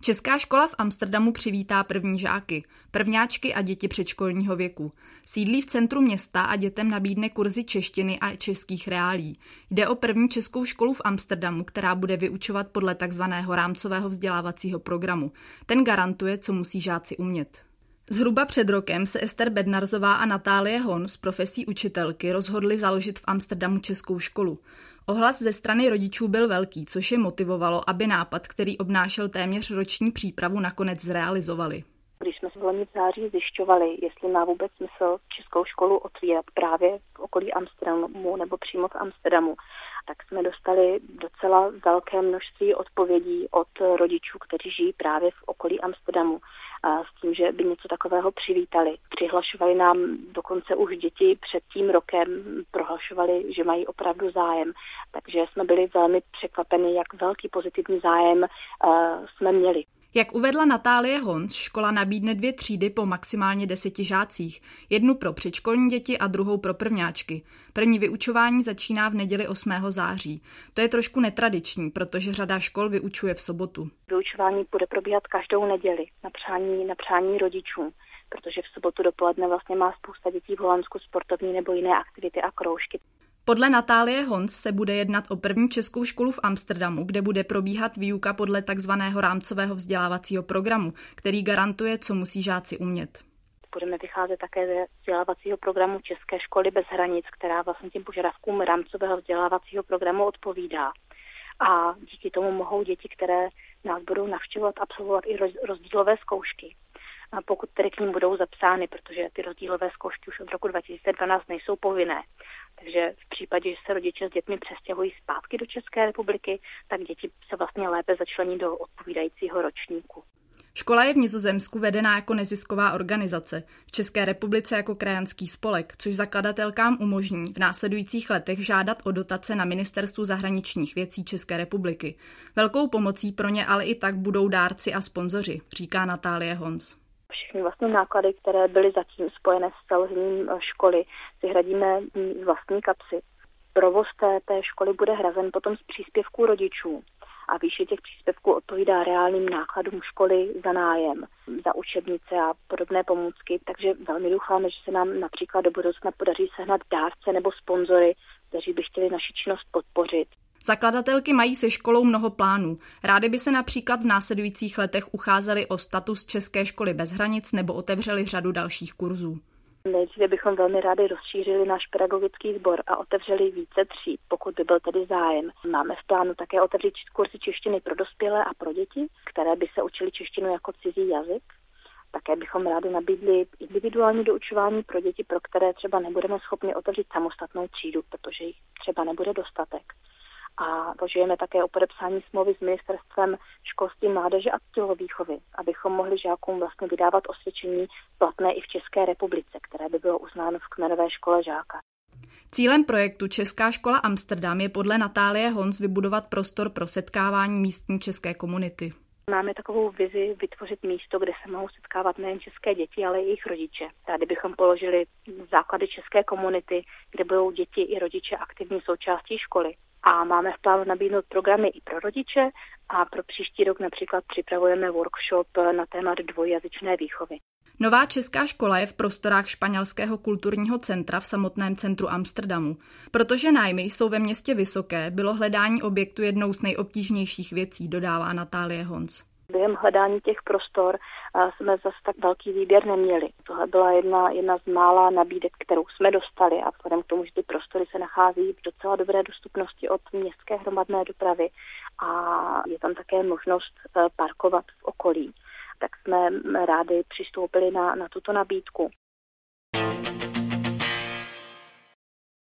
Česká škola v Amsterdamu přivítá první žáky, prvňáčky a děti předškolního věku. Sídlí v centru města a dětem nabídne kurzy češtiny a českých reálí. Jde o první českou školu v Amsterdamu, která bude vyučovat podle takzvaného rámcového vzdělávacího programu. Ten garantuje, co musí žáci umět. Zhruba před rokem se Ester Bednarzová a Natálie Hon z profesí učitelky rozhodly založit v Amsterdamu českou školu. Ohlas ze strany rodičů byl velký, což je motivovalo, aby nápad, který obnášel téměř roční přípravu, nakonec zrealizovali. Když jsme se v loni září zjišťovali, jestli má vůbec smysl českou školu otvírat právě v okolí Amsterdamu nebo přímo v Amsterdamu, tak jsme dostali docela velké množství odpovědí od rodičů, kteří žijí právě v okolí Amsterdamu s tím, že by něco takového přivítali. Přihlašovali nám dokonce už děti před tím rokem, prohlašovali, že mají opravdu zájem. Takže jsme byli velmi překvapeni, jak velký pozitivní zájem jsme měli. Jak uvedla Natálie Honc, škola nabídne dvě třídy po maximálně deseti žácích. Jednu pro předškolní děti a druhou pro prvňáčky. První vyučování začíná v neděli 8. září. To je trošku netradiční, protože řada škol vyučuje v sobotu. Vyučování bude probíhat každou neděli na přání, na přání rodičů protože v sobotu dopoledne vlastně má spousta dětí v Holandsku sportovní nebo jiné aktivity a kroužky. Podle Natálie Hons se bude jednat o první českou školu v Amsterdamu, kde bude probíhat výuka podle takzvaného rámcového vzdělávacího programu, který garantuje, co musí žáci umět. Budeme vycházet také ze vzdělávacího programu České školy bez hranic, která vlastně těm požadavkům rámcového vzdělávacího programu odpovídá. A díky tomu mohou děti, které nás budou navštěvovat, absolvovat i rozdílové zkoušky. Pokud tedy k ním budou zapsány, protože ty rozdílové zkoušky už od roku 2012 nejsou povinné. Takže v případě, že se rodiče s dětmi přestěhují zpátky do České republiky, tak děti se vlastně lépe začlení do odpovídajícího ročníku. Škola je v Nizozemsku vedená jako nezisková organizace, v České republice jako krajanský spolek, což zakladatelkám umožní v následujících letech žádat o dotace na Ministerstvu zahraničních věcí České republiky. Velkou pomocí pro ně ale i tak budou dárci a sponzoři, říká Natálie Hons všechny vlastně náklady, které byly zatím spojené s založením eh, školy, si hradíme z vlastní kapsy. Provoz té, té školy bude hrazen potom z příspěvků rodičů a výše těch příspěvků odpovídá reálným nákladům školy za nájem, za učebnice a podobné pomůcky, takže velmi doufáme, že se nám například do budoucna podaří sehnat dárce nebo sponzory, kteří by chtěli naši činnost podpořit. Zakladatelky mají se školou mnoho plánů. Rády by se například v následujících letech ucházeli o status České školy bez hranic nebo otevřeli řadu dalších kurzů. Nejdříve bychom velmi rádi rozšířili náš pedagogický sbor a otevřeli více tří, pokud by byl tedy zájem. Máme v plánu také otevřít kurzy češtiny pro dospělé a pro děti, které by se učili češtinu jako cizí jazyk. Také bychom rádi nabídli individuální doučování pro děti, pro které třeba nebudeme schopni otevřít samostatnou třídu, protože jich třeba nebude dostatek a požujeme také o podepsání smlouvy s ministerstvem školství, mládeže a tělovýchovy, abychom mohli žákům vlastně vydávat osvědčení platné i v České republice, které by bylo uznáno v kmenové škole žáka. Cílem projektu Česká škola Amsterdam je podle Natálie Hons vybudovat prostor pro setkávání místní české komunity. Máme takovou vizi vytvořit místo, kde se mohou setkávat nejen české děti, ale i jejich rodiče. Tady bychom položili základy české komunity, kde budou děti i rodiče aktivní součástí školy a máme v plánu nabídnout programy i pro rodiče a pro příští rok například připravujeme workshop na téma dvojjazyčné výchovy. Nová česká škola je v prostorách španělského kulturního centra v samotném centru Amsterdamu. Protože nájmy jsou ve městě vysoké, bylo hledání objektu jednou z nejobtížnějších věcí, dodává Natálie Hons. Během hledání těch prostor jsme zase tak velký výběr neměli. Tohle byla jedna, jedna z mála nabídek, kterou jsme dostali a vzhledem k tomu, že ty prostory se nachází v docela dobré dostupnosti od městské hromadné dopravy a je tam také možnost e, parkovat v okolí, tak jsme rádi přistoupili na, na tuto nabídku.